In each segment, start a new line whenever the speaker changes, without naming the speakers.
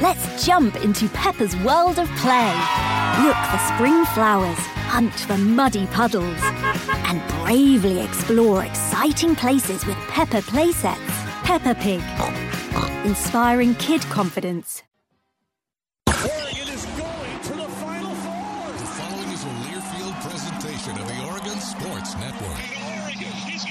Let's jump into Peppa's world of play. Look for spring flowers, hunt for muddy puddles, and bravely explore exciting places with Peppa playsets. Peppa Pig, inspiring kid confidence.
Oregon is going to the Final Four.
The following is a Learfield presentation of the Oregon Sports Network.
Oregon is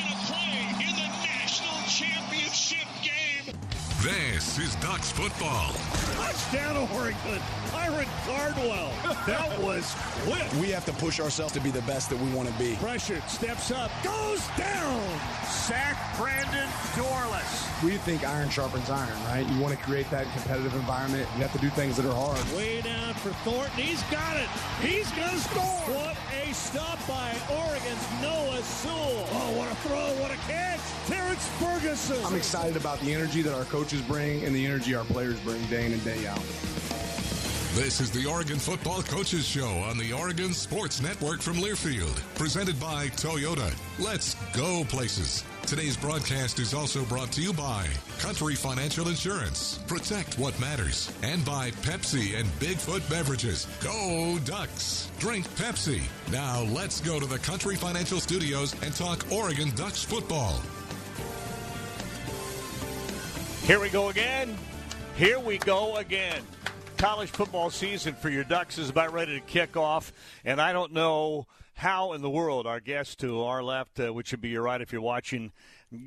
is Ducks football.
Touchdown, Oregon. Byron Cardwell. That was quick.
We have to push ourselves to be the best that we want to be.
Pressure steps up, goes down. Sack Brandon Dorlus.
We think iron sharpens iron, right? You want to create that competitive environment. You have to do things that are hard.
Way down for Thornton. He's got it. He's going to score. What a stop by Oregon's Noah Sewell. Oh, what a throw. What a catch. Terrence Ferguson.
I'm excited about the energy that our coaches bring and the energy our players bring day in and day out.
This is the Oregon Football Coaches Show on the Oregon Sports Network from Learfield, presented by Toyota. Let's go places. Today's broadcast is also brought to you by Country Financial Insurance, Protect What Matters, and by Pepsi and Bigfoot Beverages. Go Ducks! Drink Pepsi. Now let's go to the Country Financial Studios and talk Oregon Ducks football.
Here we go again. Here we go again. College football season for your Ducks is about ready to kick off, and I don't know how in the world our guest to our left, uh, which would be your right if you're watching,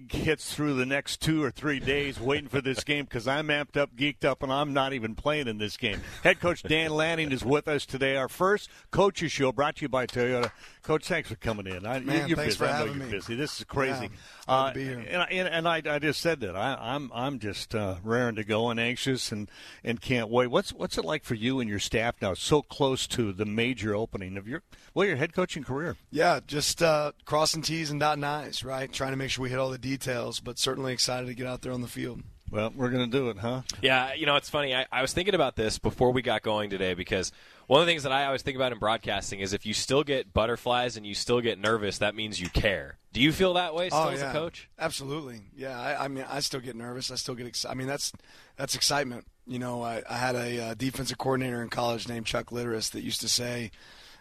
gets through the next two or three days waiting for this game because I'm amped up, geeked up, and I'm not even playing in this game. Head coach Dan Lanning is with us today. Our first coaches show brought to you by Toyota. Coach, thanks for coming in. I,
Man,
you're
thanks
busy.
for
I know
having
you're
me.
busy. This is crazy.
Yeah,
uh,
to be here.
and, I- and, and I, I just said that I, I'm I'm just uh, raring to go and anxious and, and can't wait. What's what's it like for you and your staff now? So close to the major opening of your well your head coaching career.
Yeah, just uh, crossing T's and dotting I's, right? Trying to make sure we hit all the details, but certainly excited to get out there on the field.
Well, we're gonna do it, huh?
Yeah, you know, it's funny. I, I was thinking about this before we got going today because one of the things that I always think about in broadcasting is if you still get butterflies and you still get nervous, that means you care. Do you feel that way still
oh,
as a coach?
Absolutely. Yeah, I, I mean, I still get nervous. I still get excited. I mean, that's that's excitement. You know, I, I had a uh, defensive coordinator in college named Chuck Litteris that used to say,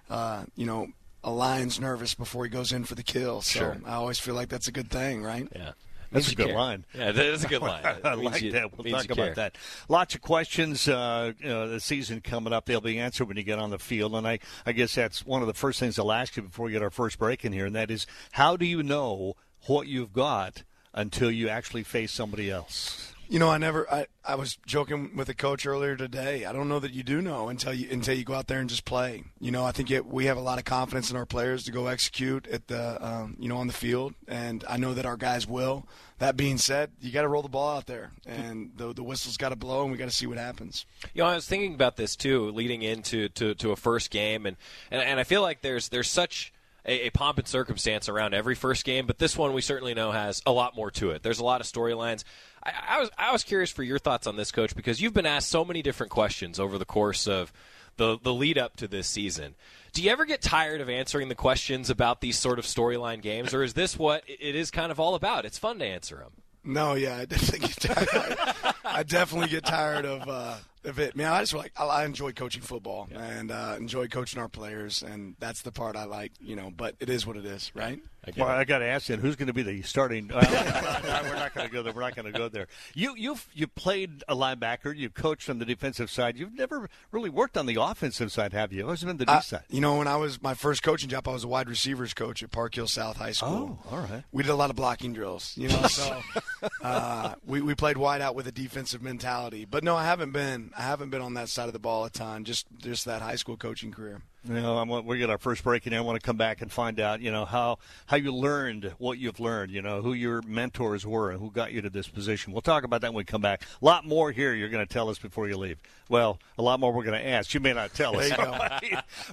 uh, you know, a lion's nervous before he goes in for the kill. So
Sure.
I always feel like that's a good thing, right?
Yeah.
That's a good
care.
line.
Yeah, that is a good line.
I like
you-
that. We'll talk about
care.
that. Lots of questions. Uh, you know, the season coming up, they'll be answered when you get on the field, and I, I guess that's one of the first things I'll ask you before we get our first break in here, and that is, how do you know what you've got until you actually face somebody else?
You know, I never. I, I was joking with a coach earlier today. I don't know that you do know until you until you go out there and just play. You know, I think it, we have a lot of confidence in our players to go execute at the um, you know on the field, and I know that our guys will. That being said, you got to roll the ball out there, and the the whistle's got to blow, and we got to see what happens.
You know, I was thinking about this too, leading into to, to a first game, and, and and I feel like there's there's such a, a pomp and circumstance around every first game, but this one we certainly know has a lot more to it. There's a lot of storylines. I, I was I was curious for your thoughts on this, Coach, because you've been asked so many different questions over the course of the the lead up to this season. Do you ever get tired of answering the questions about these sort of storyline games, or is this what it is kind of all about? It's fun to answer them.
No, yeah, I definitely get tired. I definitely get tired of uh, of it. Man, I just like I enjoy coaching football yeah. and uh, enjoy coaching our players, and that's the part I like. You know, but it is what it is, right?
I well, I got to ask you, who's going to be the starting? Uh, we're not going to go there. We're not going to go there. You you you played a linebacker. You coached on the defensive side. You've never really worked on the offensive side, have you? Always been the D side.
You know, when I was my first coaching job, I was a wide receivers coach at Park Hill South High School.
Oh, all right.
We did a lot of blocking drills. You know, so uh, we we played wide out with a defensive mentality. But no, I haven't been. I haven't been on that side of the ball a ton. Just just that high school coaching career.
You know, we get our first break, and I want to come back and find out, you know, how how you learned what you've learned. You know, who your mentors were and who got you to this position. We'll talk about that when we come back. A lot more here. You're going to tell us before you leave. Well, a lot more we're going to ask. You may not tell us.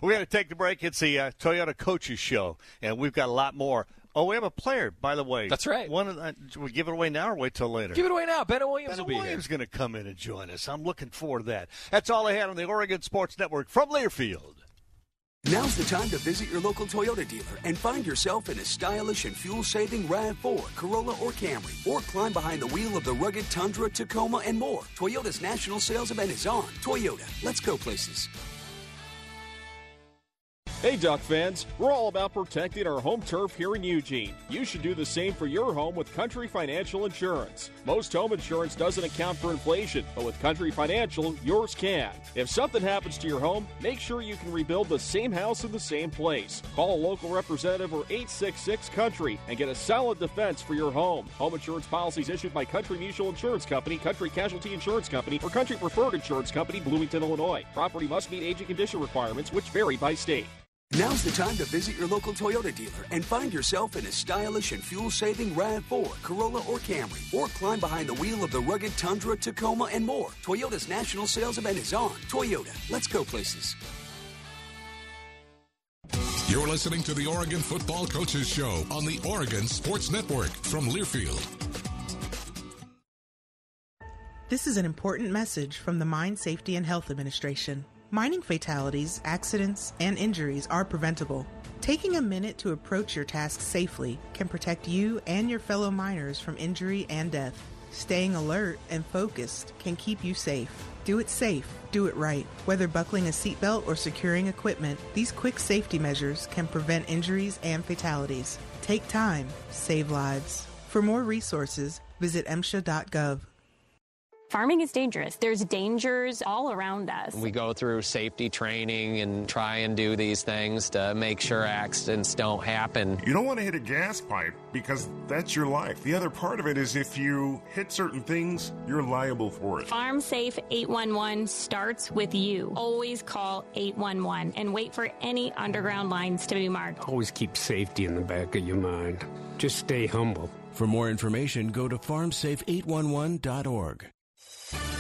we're going to take the break. It's the uh, Toyota Coaches Show, and we've got a lot more. Oh, we have a player, by the way.
That's right.
One, uh, we give it away now or wait till later?
Give it away now. Bennett Williams
Bennett
will be
Williams going to come in and join us. I'm looking forward to that. That's all I had on the Oregon Sports Network from Learfield.
Now's the time to visit your local Toyota dealer and find yourself in a stylish and fuel-saving RAV4, Corolla, or Camry, or climb behind the wheel of the rugged Tundra, Tacoma, and more. Toyota's national sales event is on. Toyota, let's go places.
Hey, Duck fans, we're all about protecting our home turf here in Eugene. You should do the same for your home with Country Financial Insurance. Most home insurance doesn't account for inflation, but with Country Financial, yours can. If something happens to your home, make sure you can rebuild the same house in the same place. Call a local representative or 866 Country and get a solid defense for your home. Home insurance policies issued by Country Mutual Insurance Company, Country Casualty Insurance Company, or Country Preferred Insurance Company, Bloomington, Illinois. Property must meet age and condition requirements, which vary by state.
Now's the time to visit your local Toyota dealer and find yourself in a stylish and fuel-saving RAV4, Corolla, or Camry, or climb behind the wheel of the rugged Tundra, Tacoma, and more. Toyota's national sales event is on. Toyota, let's go places.
You're listening to the Oregon Football Coaches Show on the Oregon Sports Network from Learfield.
This is an important message from the Mine Safety and Health Administration. Mining fatalities, accidents, and injuries are preventable. Taking a minute to approach your task safely can protect you and your fellow miners from injury and death. Staying alert and focused can keep you safe. Do it safe, do it right. Whether buckling a seatbelt or securing equipment, these quick safety measures can prevent injuries and fatalities. Take time, save lives. For more resources, visit MSHA.gov.
Farming is dangerous. There's dangers all around us.
We go through safety training and try and do these things to make sure accidents don't happen.
You don't want to hit a gas pipe because that's your life. The other part of it is if you hit certain things, you're liable for it.
Farm Safe 811 starts with you. Always call 811 and wait for any underground lines to be marked.
Always keep safety in the back of your mind. Just stay humble.
For more information, go to farmsafe811.org. あ!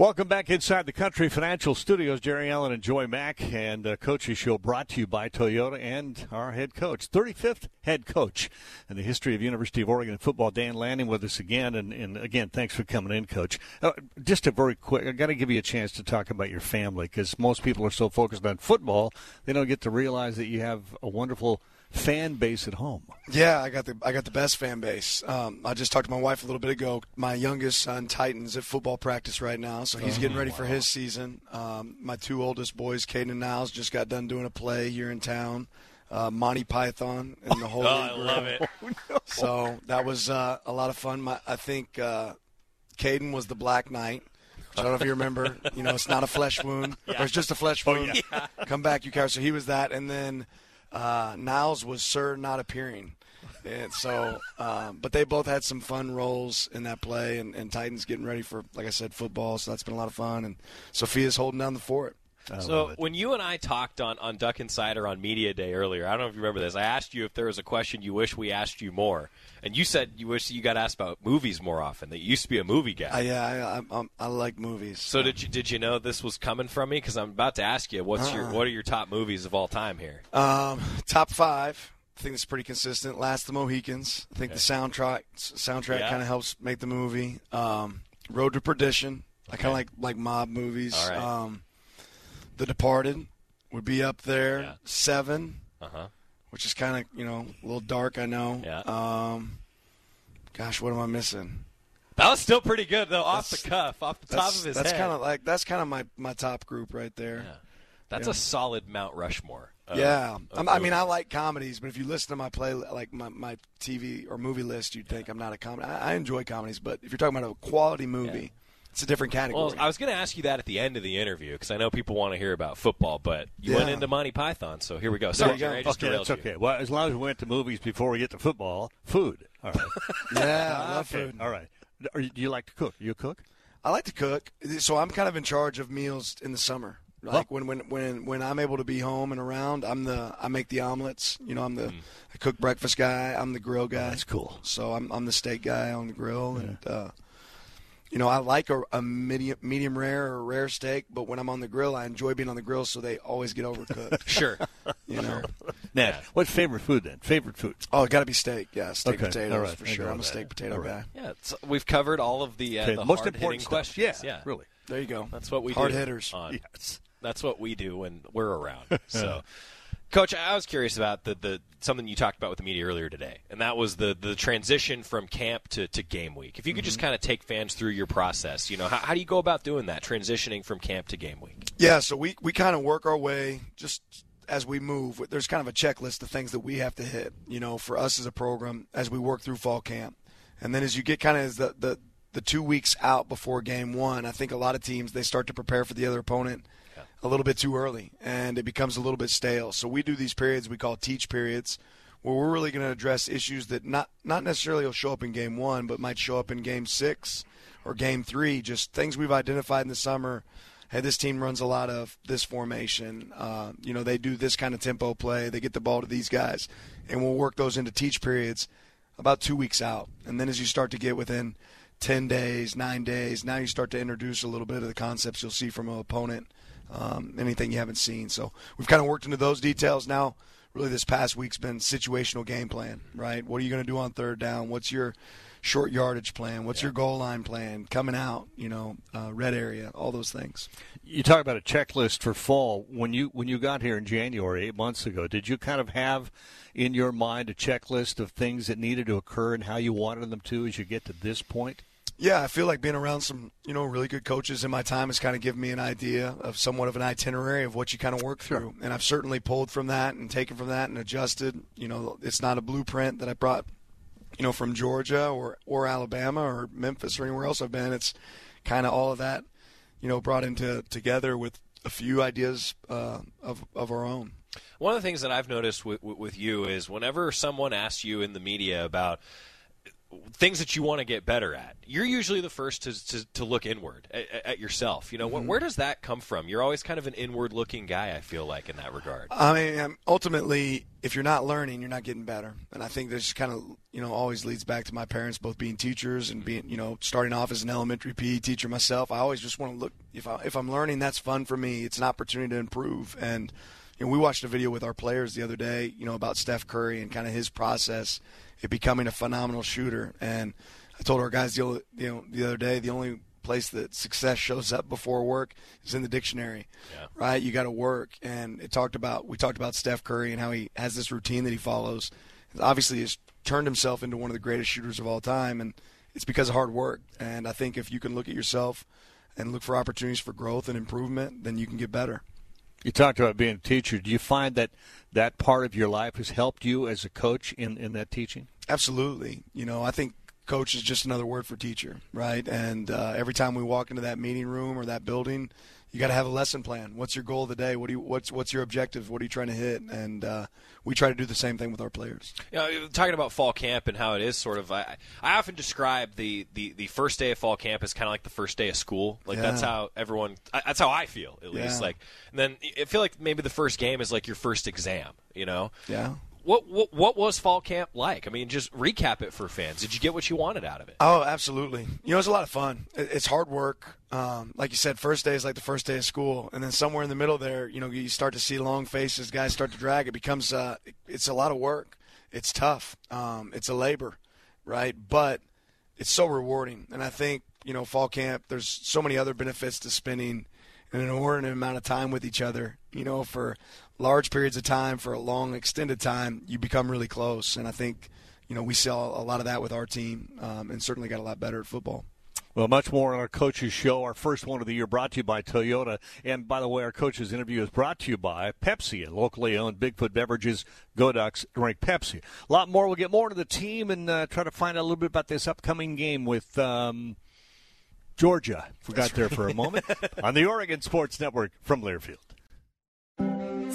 Welcome back inside the Country Financial Studios. Jerry Allen and Joey Mac and uh, Coach's Show brought to you by Toyota and our head coach, 35th head coach in the history of University of Oregon football, Dan Lanning, with us again. And, and again, thanks for coming in, Coach. Uh, just a very quick, I got to give you a chance to talk about your family because most people are so focused on football, they don't get to realize that you have a wonderful – fan base at home.
Yeah, I got the I got the best fan base. Um, I just talked to my wife a little bit ago. My youngest son Titans at football practice right now, so he's getting ready wow. for his season. Um, my two oldest boys, Caden and Niles, just got done doing a play here in town. Uh, Monty Python and the whole.
oh, I love it.
oh, no. So that was uh, a lot of fun. My, I think uh, Caden was the Black Knight. I don't know if you remember. You know, it's not a flesh wound, yeah. or it's just a flesh oh, wound. Oh, yeah. Come back, you coward. So he was that, and then uh, Niles was Sir not appearing. And so, um, but they both had some fun roles in that play, and, and, Titans getting ready for, like I said, football. So that's been a lot of fun, and Sophia's holding down the fort.
so when you and I talked on, on Duck Insider on Media Day earlier, I don't know if you remember this. I asked you if there was a question you wish we asked you more, and you said you wish you got asked about movies more often. That you used to be a movie guy.
Uh, yeah, I, I, I, like movies.
So, so did you did you know this was coming from me? Because I'm about to ask you what's uh your uh-uh. what are your top movies of all time here?
Um, top five I think it's pretty consistent. Last of the Mohicans. I think the soundtrack soundtrack
Yeah.
kind of helps make the movie. Um, Road to Perdition. I kind of like like mob movies.
Right.
Um, the Departed would be up there. Seven,
Uh-huh.
which is kind of you know a little dark. I know.
Yeah.
Um, gosh, what am I missing?
That was still pretty good though, off
That's-
the cuff, off the top of his
that's
head.
That's kind of like that's kind of my my top group right there.
That's
Yeah.
a solid Mount Rushmore. Of-
yeah,
of
I'm- I mean, I like comedies, but if you listen to my play, like my, my TV or movie list, you'd think I'm not a comedy. I, I enjoy comedies, but if you're talking about a quality movie, it's a different category.
Well, I was going to ask you that at the end of the interview because I know people want to hear about football, but you went into Monty Python, so here we go. Sorry, Jerry, I just
okay,
derailed
that's
you.
okay. Well, as long as we went to movies before we get to football, food. All right.
Yeah, I love
Okay,
food.
All right. Are you, do you like to cook? You cook?
I like to cook, so I'm kind of in charge of meals in the summer. Like when, when when when I'm able to be home and around, I'm the I make the omelets. You know, I'm the I cook breakfast guy. I'm the grill guy.
that's cool.
So I'm I'm the steak guy on the grill, and uh, you know I like a, a medium medium rare or rare steak. But when I'm on the grill, I enjoy being on the grill, so they always get overcooked.
Sure.
you know.
Nat, what's favorite food then? Favorite food?
Oh, it got to be steak. Yeah, steak
Okay,
potatoes
all right,
for sure. I'm a
that.
steak potato
All right.
guy.
Yeah, it's, we've covered all of the, uh,
Okay,
the
most important stuff.
questions.
Yeah, really.
There you go.
That's what we
Hard
do.
hitters.
on-
Yes.
That's what we do when we're around. So, Coach, I was curious about the, the something you talked about with the media earlier today, and that was the the transition from camp to, to game week. If you could just
Mm-hmm.
kind of take fans through your process, you know, how, how do you go about doing that, transitioning from camp to game week?
Yeah, so we, we kind of work our way just as we move. There's kind of a checklist of things that we have to hit, you know, for us as a program as we work through fall camp. And then as you get kind of the, the, the two weeks out before game one, I think a lot of teams, they start to prepare for the other opponent a little bit too early, and it becomes a little bit stale. So we do these periods we call teach periods, where we're really going to address issues that not not necessarily will show up in game one, but might show up in game six or game three. Just things we've identified in the summer. Hey, this team runs a lot of this formation. Uh, you know, they do this kind of tempo play. They get the ball to these guys, and we'll work those into teach periods about two weeks out. And then as you start to get within 10 days, nine days, now you start to introduce a little bit of the concepts you'll see from an opponent, um, anything you haven't seen. So we've kind of worked into those details. Now, really, this past week's been situational game plan, right? What are you going to do on third down? What's your short yardage plan? What's your goal line plan? Coming out, you know, uh, red area, all those things.
You talk about a checklist for fall. When you when you got here in January, eight months ago, did you kind of have in your mind a checklist of things that needed to occur and how you wanted them to as you get to this point?
Yeah, I feel like being around some, you know, really good coaches in my time has kind of given me an idea of somewhat of an itinerary of what you kind of work through. And I've certainly pulled from that and taken from that and adjusted. You know, it's not a blueprint that I brought, you know, from Georgia or or Alabama or Memphis or anywhere else I've been. It's kind of all of that, you know, brought into together with a few ideas uh, of of our own.
One of the things that I've noticed with, with, with you is whenever someone asks you in the media about things that you want to get better at, you're usually the first to, to, to look inward at, at yourself. You know,
Mhm.
wh- where does that come from? You're always kind of an inward looking guy, I feel like, in that regard.
I mean, ultimately, if you're not learning, you're not getting better. And I think this kind of, you know, always leads back to my parents both being teachers and being, you know, starting off as an elementary PE teacher myself. I always just want to look if I if I'm learning, that's fun for me. It's an opportunity to improve. And you know, we watched a video with our players the other day, you know, about Steph Curry and kind of his process becoming a phenomenal shooter. And I told our guys the other, you know the other day the only place that success shows up before work is in the dictionary. Right? You got to work. And it talked about we talked about Steph Curry and how he has this routine that he follows. Obviously, he's turned himself into one of the greatest shooters of all time, and it's because of hard work. And I think if you can look at yourself and look for opportunities for growth and improvement, then you can get better.
You talked about being a teacher. Do you find that that part of your life has helped you as a coach in, in that teaching?
Absolutely. You know, I think coach is just another word for teacher, right? And uh, every time we walk into that meeting room or that building, you got to have a lesson plan. What's your goal of the day? What do you what's what's your objective? What are you trying to hit? And uh, we try to do the same thing with our players.
You know, talking about fall camp and how it is sort of, I, I often describe the, the, the first day of fall camp as kind of like the first day of school. Like
Yeah.
that's how everyone, that's how I feel at least.
Yeah.
Like, and then I feel like maybe the first game is like your first exam. You know,
Yeah.
What, what what was fall camp like? I mean, just recap it for fans. Did you get what you wanted out of it?
Oh, absolutely. You know, it's a lot of fun. It's hard work. Um, like you said, first day is like the first day of school, and then somewhere in the middle there, you know, you start to see long faces. Guys start to drag. It becomes uh, it's a lot of work. it's tough. Um, it's a labor, right? But it's so rewarding. And I think, you know, fall camp, there's so many other benefits to spending an inordinate amount of time with each other. You know, for large periods of time, for a long, extended time, you become really close. And I think, you know, we saw a lot of that with our team um, and certainly got a lot better at football.
Well, much more on our coaches show. Our first one of the year brought to you by Toyota. And by the way, our coaches interview is brought to you by Pepsi, a locally owned Bigfoot Beverages. Go Ducks, drink Pepsi. A lot more. We'll get more into the team and uh, try to find out a little bit about this upcoming game with um, Georgia. Forgot there for a moment. on the Oregon Sports Network from Learfield.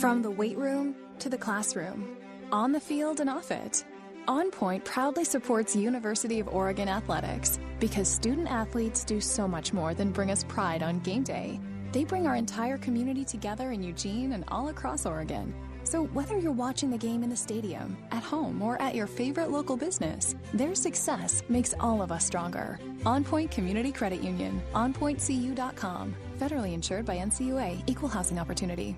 From the weight room to the classroom, on the field and off it. On Point proudly supports University of Oregon athletics because student athletes do so much more than bring us pride on game day. They bring our entire community together in Eugene and all across Oregon. So, whether you're watching the game in the stadium, at home, or at your favorite local business, their success makes all of us stronger. On Point Community Credit Union, onpointcu.com. Federally insured by NCUA, Equal Housing Opportunity.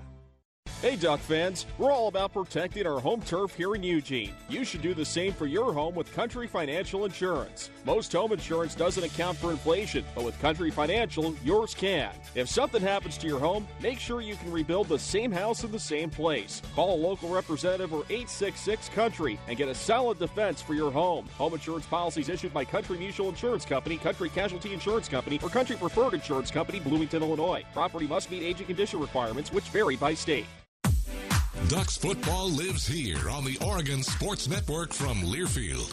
Hey, Duck fans, we're all about protecting our home turf here in Eugene. You should do the same for your home with Country Financial Insurance. Most home insurance doesn't account for inflation, but with Country Financial, yours can. If something happens to your home, make sure you can rebuild the same house in the same place. Call a local representative or 866 Country and get a solid defense for your home. Home insurance policies issued by Country Mutual Insurance Company, Country Casualty Insurance Company, or Country Preferred Insurance Company, Bloomington, Illinois. Property must meet age and condition requirements, which vary by state.
Ducks football lives here on the Oregon Sports Network from Learfield.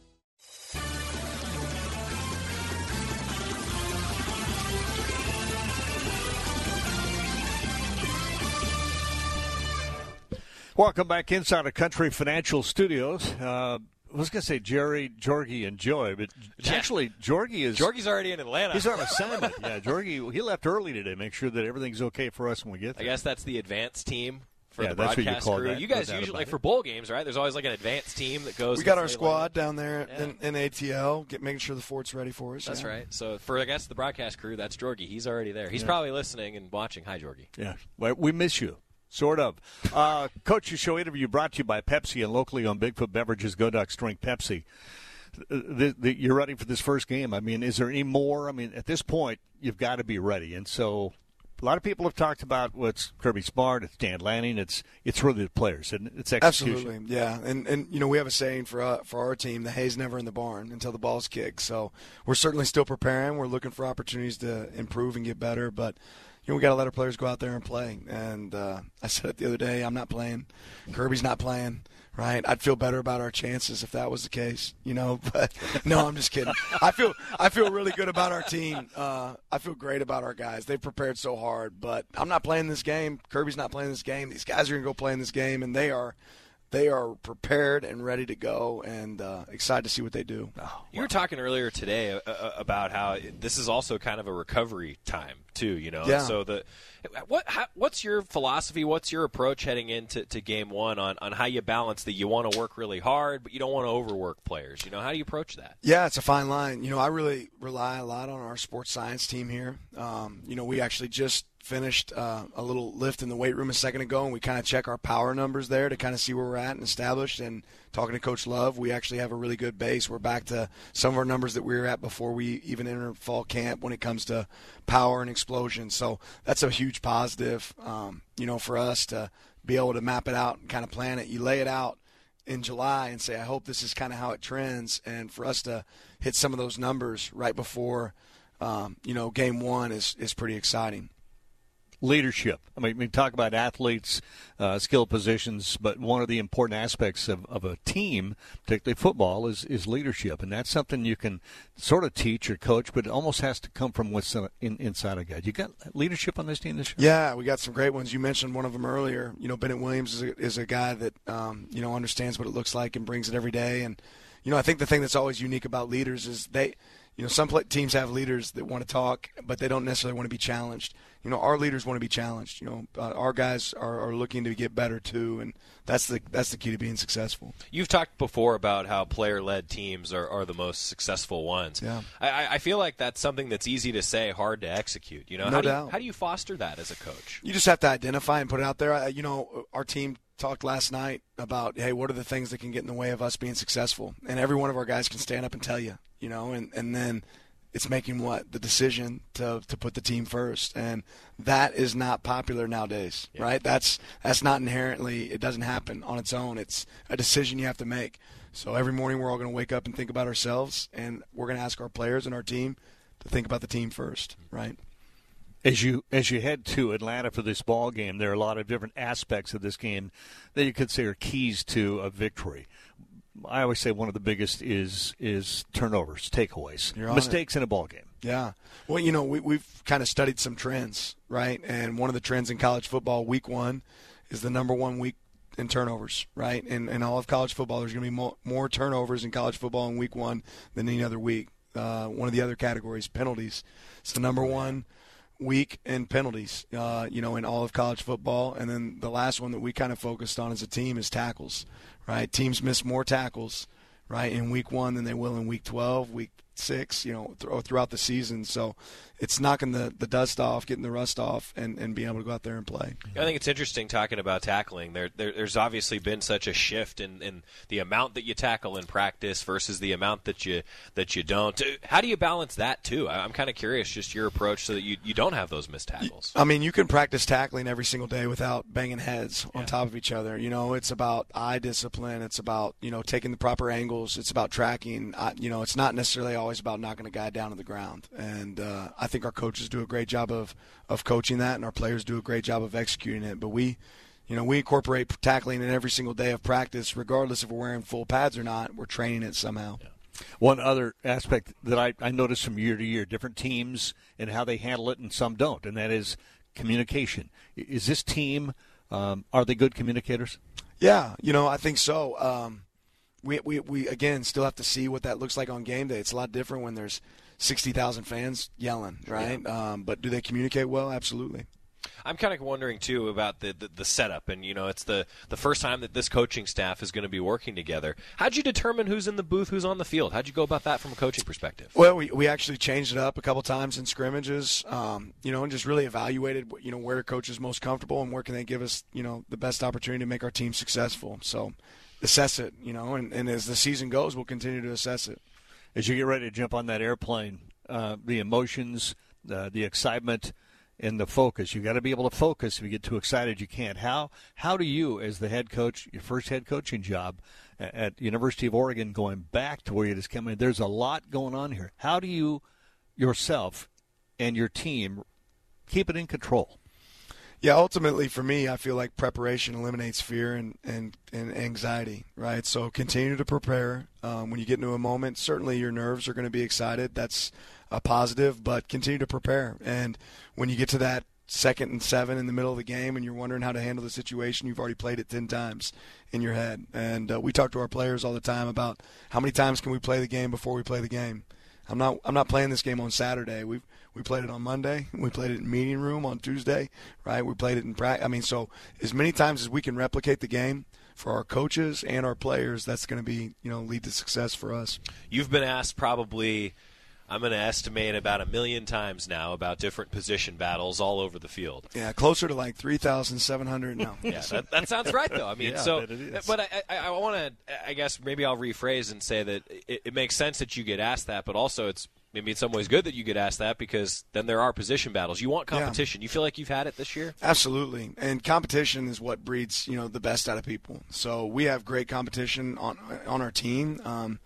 Welcome back inside of Country Financial Studios. Uh, I was going to say Jerry, Jorgie, and Joy, but
Yeah.
actually, Jorgie is.
Jorgie's already in Atlanta.
He's on assignment. yeah, Jorgie, he left early today. Make sure that everything's okay for us when we get there.
I guess that's the advanced team for
Yeah,
the
that's what you
broadcast
call
crew.
that.
You guys
doubt
usually like
it.
for bowl games, right? There's always like an advanced team that goes.
We got our squad
line
down there
Yeah.
in, in ATL, get, making sure the fort's ready for us.
That's
yeah.
right. So for I guess the broadcast crew, that's Jorgie. He's already there. He's
Yeah.
probably listening and watching. Hi, Jorgie.
Yeah, well, we miss you. Sort of. Uh, Coach, your show interview brought to you by Pepsi and locally on Bigfoot Beverages. Go Ducks drink Pepsi. Uh, The, the, you're ready for this first game. I mean, is there any more? I mean, at this point, you've got to be ready. And so, a lot of people have talked about what's Kirby Smart, it's Dan Lanning, it's it's really the players and it's execution.
Absolutely, yeah, and and you know we have a saying for uh, for our team: the hay's never in the barn until the ball's kicked. So we're certainly still preparing. We're looking for opportunities to improve and get better, but you know we got to let our players go out there and play. And uh, I said it the other day: I'm not playing, Kirby's not playing. Right, I'd feel better about our chances if that was the case, you know. But no, I'm just kidding. I feel I feel really good about our team. Uh, I feel great about our guys. They've prepared so hard. But I'm not playing this game. Kirby's not playing this game. These guys are gonna go play in this game, and they are they are prepared and ready to go, and uh, excited to see what they do.
You were talking earlier today uh, uh, about how this is also kind of a recovery time too. You know,
Yeah.
so the what how, what's your philosophy? What's your approach heading into to game one on on how you balance that you want to work really hard, but you don't want to overwork players. You know, how do you approach that?
Yeah, it's a fine line. You know, I really rely a lot on our sports science team here. Um, you know, we actually just finished uh, a little lift in the weight room a second ago, and we kind of check our power numbers there to kind of see where we're at and established. And talking to Coach Love, we actually have a really good base. We're back to some of our numbers that we were at before we even entered fall camp when it comes to power and explosion. So that's a huge positive, um, you know, for us to be able to map it out and kind of plan it. You lay it out in July and say, I hope this is kind of how it trends. And for us to hit some of those numbers right before, um, you know, game one is, is pretty exciting
leadership. I mean, we talk about athletes, uh, skill positions, but one of the important aspects of, of a team, particularly football, is, is leadership. And that's something you can sort of teach or coach, but it almost has to come from what's in, inside a guy. You got leadership on this team this year?
Yeah, we got some great ones. You mentioned one of them earlier. You know, Bennett Williams is a, is a guy that, um, you know, understands what it looks like and brings it every day. And, you know, I think the thing that's always unique about leaders is they – you know, some teams have leaders that want to talk, but they don't necessarily want to be challenged. You know, our leaders want to be challenged. You know, uh, our guys are, are looking to get better too, and that's the that's the key to being successful.
You've talked before about how player-led teams are, are the most successful ones.
Yeah,
I, I feel like that's something that's easy to say, hard to execute. You know,
no
how
doubt.
Do you, how do you foster that as a coach?
You just have to identify and put it out there. You know, our team talked last night about hey, what are the things that can get in the way of us being successful, and every one of our guys can stand up and tell you. You know, and and then it's making what the decision to to put the team first, and that is not popular nowadays, yeah. right? That's that's not inherently. It doesn't happen on its own. It's a decision you have to make. So every morning we're all going to wake up and think about ourselves, and we're going to ask our players and our team to think about the team first, right?
As you as you head to Atlanta for this ball game, there are a lot of different aspects of this game that you could say are keys to a victory. I always say one of the biggest is is turnovers, takeaways, mistakes
it.
in a ball game.
Yeah. Well, you know, we, we've kind of studied some trends, right? And one of the trends in college football, week one, is the number one week in turnovers, right? In, in all of college football, there's going to be more, more turnovers in college football in week one than any other week. Uh, one of the other categories, penalties. It's the number one week in penalties, uh, you know, in all of college football. And then the last one that we kind of focused on as a team is tackles right? Teams miss more tackles, right, in week one than they will in week 12, week six, you know, th- oh, throughout the season. So it's knocking the, the dust off, getting the rust off, and, and being able to go out there and play.
I think it's interesting talking about tackling. There, there there's obviously been such a shift in, in the amount that you tackle in practice versus the amount that you that you don't. Uh, how do you balance that too? I'm kind of curious, just your approach, so that you, you don't have those missed tackles.
I mean, you can practice tackling every single day without banging heads on yeah. top of each other. You know, it's about eye discipline. It's about you know taking the proper angles. It's about tracking. you know, it's not necessarily always about knocking a guy down to the ground. And uh, I think our coaches do a great job of of coaching that, and our players do a great job of executing it. But we, you know, we incorporate tackling in every single day of practice, regardless if we're wearing full pads or not. We're training it somehow. Yeah.
One other aspect that I, I notice from year to year, different teams and how they handle it, and some don't, and that is communication. Is this team? Um, are they good communicators?
Yeah, you know, I think so. Um, we, we, we again still have to see what that looks like on game day. It's a lot different when there's sixty thousand fans yelling, right? Yeah. Um, but do they communicate well? Absolutely.
I'm kind of wondering too about the, the, the setup, and you know, it's the the first time that this coaching staff is going to be working together. How'd you determine who's in the booth, who's on the field? How'd you go about that from a coaching perspective?
Well, we, we actually changed it up a couple times in scrimmages, um, you know, and just really evaluated, you know, where coaches most comfortable and where can they give us, you know, the best opportunity to make our team successful. So assess it, you know, and, and as the season goes, we'll continue to assess it.
As you get ready to jump on that airplane, uh, the emotions, uh, the excitement, and the focus. You've got to be able to focus. If you get too excited, you can't. How how do you, as the head coach, your first head coaching job at University of Oregon, going back to where you just came in? There's a lot going on here. How do you yourself and your team keep it in control?
Yeah, ultimately for me, I feel like preparation eliminates fear and, and, and anxiety, right? So continue to prepare. Um, when you get into a moment, certainly your nerves are going to be excited. That's a positive, but continue to prepare. And when you get to that second and seven in the middle of the game and you're wondering how to handle the situation, you've already played it 10 times in your head. And uh, we talk to our players all the time about how many times can we play the game before we play the game. I'm not I'm not playing this game on Saturday. We've we played it on Monday. We played it in meeting room on Tuesday, right? We played it in practice. I mean, so as many times as we can replicate the game for our coaches and our players, that's going to be you know lead to success for us.
You've been asked probably. I'm going to estimate about a million times now about different position battles all over the field.
Yeah, closer to like 3,700 now.
yeah, that, that, sounds right, though. I mean, yeah, so, but I, I, I want to, I guess maybe I'll rephrase and say that it, it makes sense that you get asked that, but also it's maybe in some ways good that you get asked that because then there are position battles. You want
Yeah.
competition. You feel like you've had it this year?
Absolutely, and competition is what breeds you know the best out of people. So we have great competition on on our team. Um,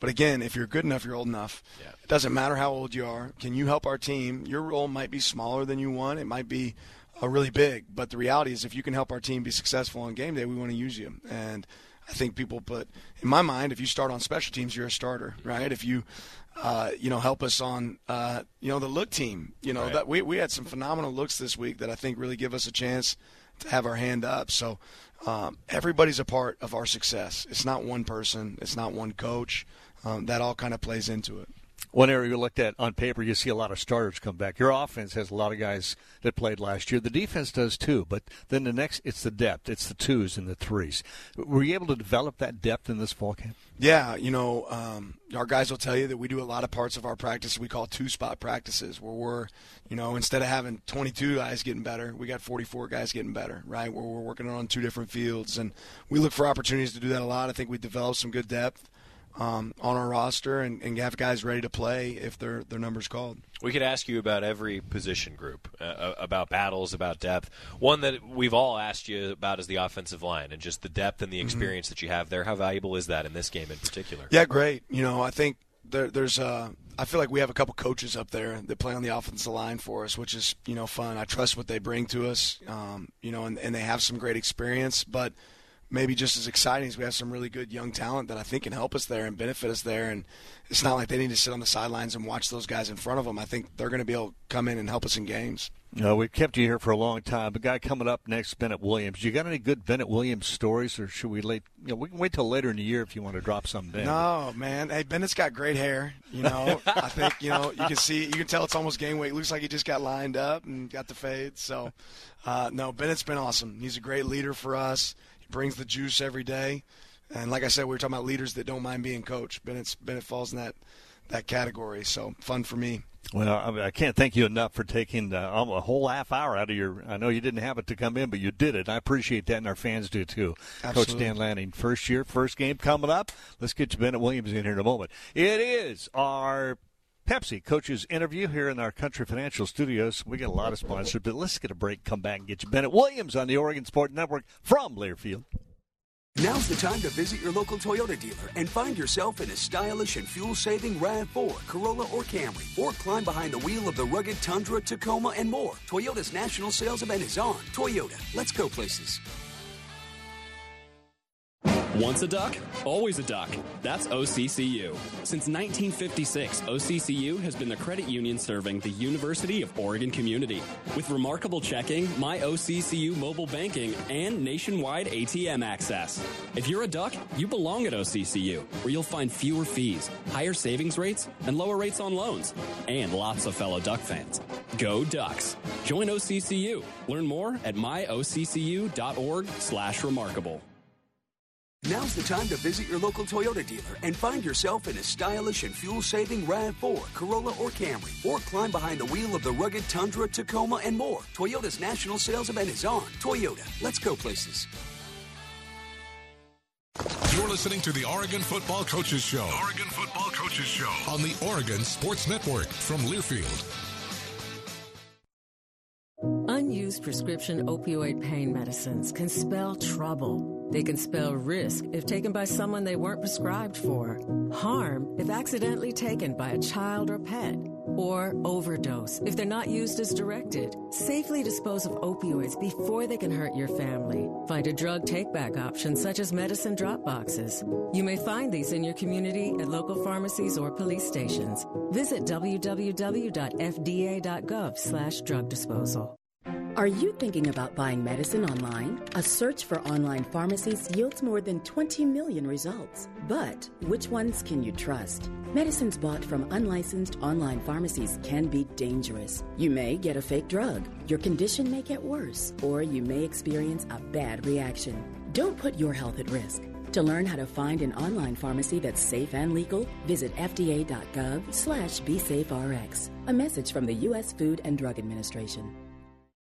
but again, if you're good enough, you're old enough. It doesn't matter how old you are. Can you help our team? Your role might be smaller than you want. It might be uh, really big. But the reality is, if you can help our team be successful on game day, we want to use you. And I think people put, in my mind, if you start on special teams, you're a starter, right? If you uh, you know, help us on, uh, you know, the look team. You know,
Right.
that we, we had some phenomenal looks this week that I think really give us a chance to have our hand up. So um, everybody's a part of our success. It's not one person. It's not one coach. Um, that all kind of plays into it.
One area you looked at on paper, you see a lot of starters come back. Your offense has a lot of guys that played last year. The defense does too, but then the next, it's the depth. It's the twos and the threes. Were you able to develop that depth in this fall camp?
Yeah, you know, um, our guys will tell you that we do a lot of parts of our practice we call two spot practices, where we're, you know, instead of having 22 guys getting better, we got 44 guys getting better, right? Where we're working on two different fields, and we look for opportunities to do that a lot. I think we developed some good depth um, on our roster and, and have guys ready to play if their their numbers called.
We could ask you about every position group, uh, about battles, about depth. One that we've all asked you about is the offensive line and just the depth and the
Mhm.
experience that you have there. How valuable is that in this game in particular?
Yeah, great. You know, I think there, there's uh, I feel like we have a couple coaches up there that play on the offensive line for us, which is you know fun. I trust what they bring to us. Um, you know, and, and they have some great experience, but maybe just as exciting as we have some really good young talent that I think can help us there and benefit us there. And it's not like they need to sit on the sidelines and watch those guys in front of them. I think they're going to be able to come in and help us in games.
No, we've kept you here for a long time. The guy coming up next, Bennett Williams. You got any good Bennett Williams stories, or should we late? You know, we can wait till later in the year if you want to drop some down.
No, man. Hey, Bennett's got great hair. You know, I think you know you can see, you can tell it's almost game weight. Looks like he just got lined up and got the fade. So, uh, no, Bennett's been awesome. He's a great leader for us. Brings the juice every day. And like I said, we were talking about leaders that don't mind being coached. Bennett's Bennett falls in that that category. So fun for me.
Well, I, mean, I can't thank you enough for taking uh, a whole half hour out of your. I know you didn't have it to come in, but you did it. I appreciate that, and our fans do too. Coach Dan Lanning, first year, first game coming up. Let's get you Bennett Williams in here in a moment. It is our Pepsi coaches interview here in our Country Financial Studios. We get a lot of sponsors, but let's get a break, come back, and get you Bennett Williams on the Oregon Sport Network from Learfield.
Now's the time to visit your local Toyota dealer and find yourself in a stylish and fuel-saving RAV4, Corolla, or Camry, or climb behind the wheel of the rugged Tundra, Tacoma, and more. Toyota's national sales event is on. Toyota, let's go places.
Once a duck, always a duck. That's OCCU. Since 1956, OCCU has been the credit union serving the University of Oregon community. With remarkable checking, my OCCU mobile banking, and nationwide ATM access. If you're a duck, you belong at OCCU, where you'll find fewer fees, higher savings rates, and lower rates on loans, and lots of fellow duck fans. Go Ducks! Join OCCU. Learn more at myoccu.org/remarkable.
Now's the time to visit your local Toyota dealer and find yourself in a stylish and fuel-saving RAV4, Corolla, or Camry, or climb behind the wheel of the rugged Tundra, Tacoma, and more. Toyota's national sales event is on. Toyota, let's go places.
You're listening to the Oregon Football Coaches Show. Oregon Football Coaches Show on the Oregon Sports Network from Learfield.
Unused prescription opioid pain medicines can spell trouble. They can spell risk if taken by someone they weren't prescribed for, harm if accidentally taken by a child or pet, or overdose if they're not used as directed. Safely dispose of opioids before they can hurt your family. Find a drug take back option such as medicine drop boxes. You may find these in your community at local pharmacies or police stations. Visit www.fda.gov slash drug disposal.
Are you thinking about buying medicine online? A search for online pharmacies yields more than 20 million results. But which ones can you trust? Medicines bought from unlicensed online pharmacies can be dangerous. You may get a fake drug, your condition may get worse, or you may experience a bad reaction. Don't put your health at risk. To learn how to find an online pharmacy that's safe and legal, visit fda.gov slash bsaferx. A message from the U.S. Food and Drug Administration.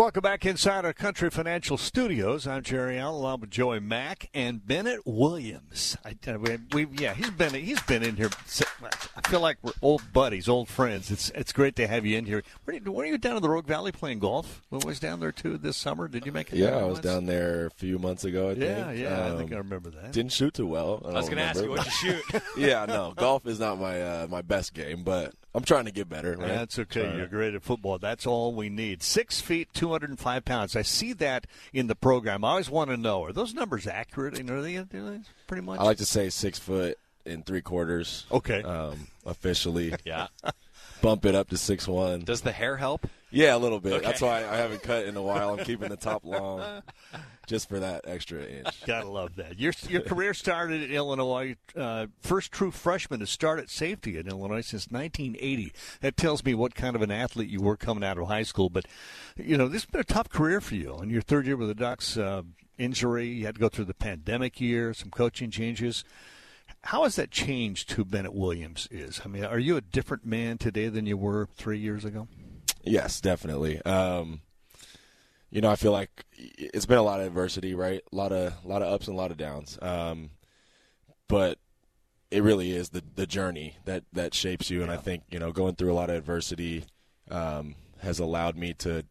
Welcome back inside our Country Financial Studios. I'm Jerry Allen, along with Joey Mac and Bennett Williams. I, we, we, yeah, he's been he's been in here. I feel like we're old buddies, old friends. It's it's great to have you in here. Were you, were you down in the Rogue Valley playing golf? When was down there too this summer? Did you make it?
Yeah, I was down there a few months ago. I
yeah,
think.
yeah,
um,
I think I remember that.
Didn't shoot too well. I,
I was
going
to ask you what you shoot.
yeah, no, golf is not my uh, my best game, but I'm trying to get better. Right?
That's okay.
Trying
You're great at football. That's all we need. Six feet, 205 pounds. I see that in the program. I always want to know: Are those numbers accurate? And are they, are they pretty much?
I like to say six foot and three quarters.
Okay.
Um, officially.
Yeah.
Bump it up to six one.
Does the hair help?
Yeah, a little bit.
Okay.
That's why I haven't cut in a while. I'm keeping the top long, just for that extra inch.
Gotta love that. Your your career started in Illinois. Uh, first true freshman to start at safety in Illinois since 1980. That tells me what kind of an athlete you were coming out of high school. But you know, this has been a tough career for you. In your third year with the Ducks, uh, injury, you had to go through the pandemic year, some coaching changes. How has that changed who Bennett Williams is? I mean, are you a different man today than you were three years ago?
Yes, definitely. Um, you know, I feel like it's been a lot of adversity, right? A lot of, a lot of ups and a lot of downs. Um, but it really is the the journey that that shapes you, and I think you know, going through a lot of adversity um, has allowed me to,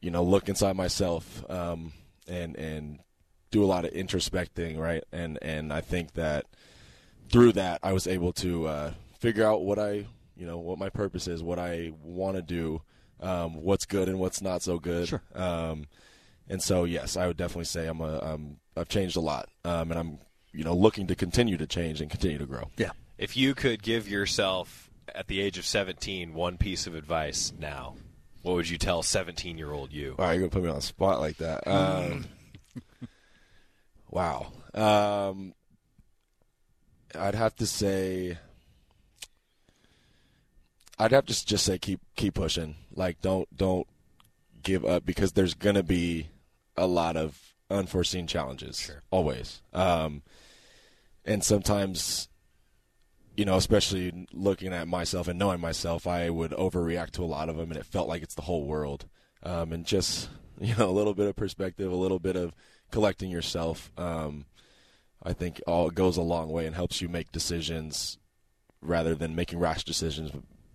you know, look inside myself um, and and do a lot of introspecting, right? And and I think that through that, I was able to uh, figure out what I, you know, what my purpose is, what I want to do, um, what's good and what's not so good.
Sure.
Um, and so, yes, I would definitely say I'm a, I'm, I've changed a lot, um, and I'm, you know, looking to continue to change and continue to grow.
Yeah.
If you could give yourself at the age of 17 one piece of advice now, what would you tell 17 year old you?
All right, you're gonna put me on the spot like that. Um, wow. Um, I'd have to say. I'd have to just say keep keep pushing. Like don't don't give up because there's gonna be a lot of unforeseen challenges always. Um, and sometimes, you know, especially looking at myself and knowing myself, I would overreact to a lot of them, and it felt like it's the whole world. Um, and just you know, a little bit of perspective, a little bit of collecting yourself. Um, I think all goes a long way and helps you make decisions rather than making rash decisions.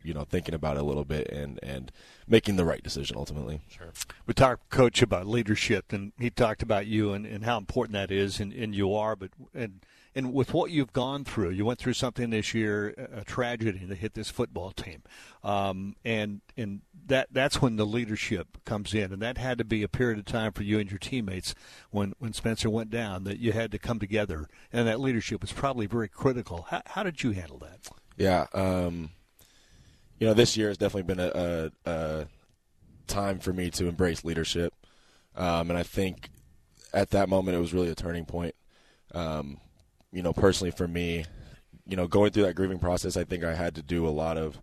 You know, thinking about it a little bit and and making the right decision ultimately.
Sure.
We talked, Coach, about leadership, and he talked about you and, and how important that is, and, and you are. But and and with what you've gone through, you went through something this year, a tragedy that hit this football team, um, and and that that's when the leadership comes in, and that had to be a period of time for you and your teammates when when Spencer went down that you had to come together, and that leadership was probably very critical. How, how did you handle that?
Yeah, um, you know, this year has definitely been a, a, a time for me to embrace leadership, um, and I think at that moment it was really a turning point. Um, you know, personally for me, you know, going through that grieving process, I think I had to do a lot of,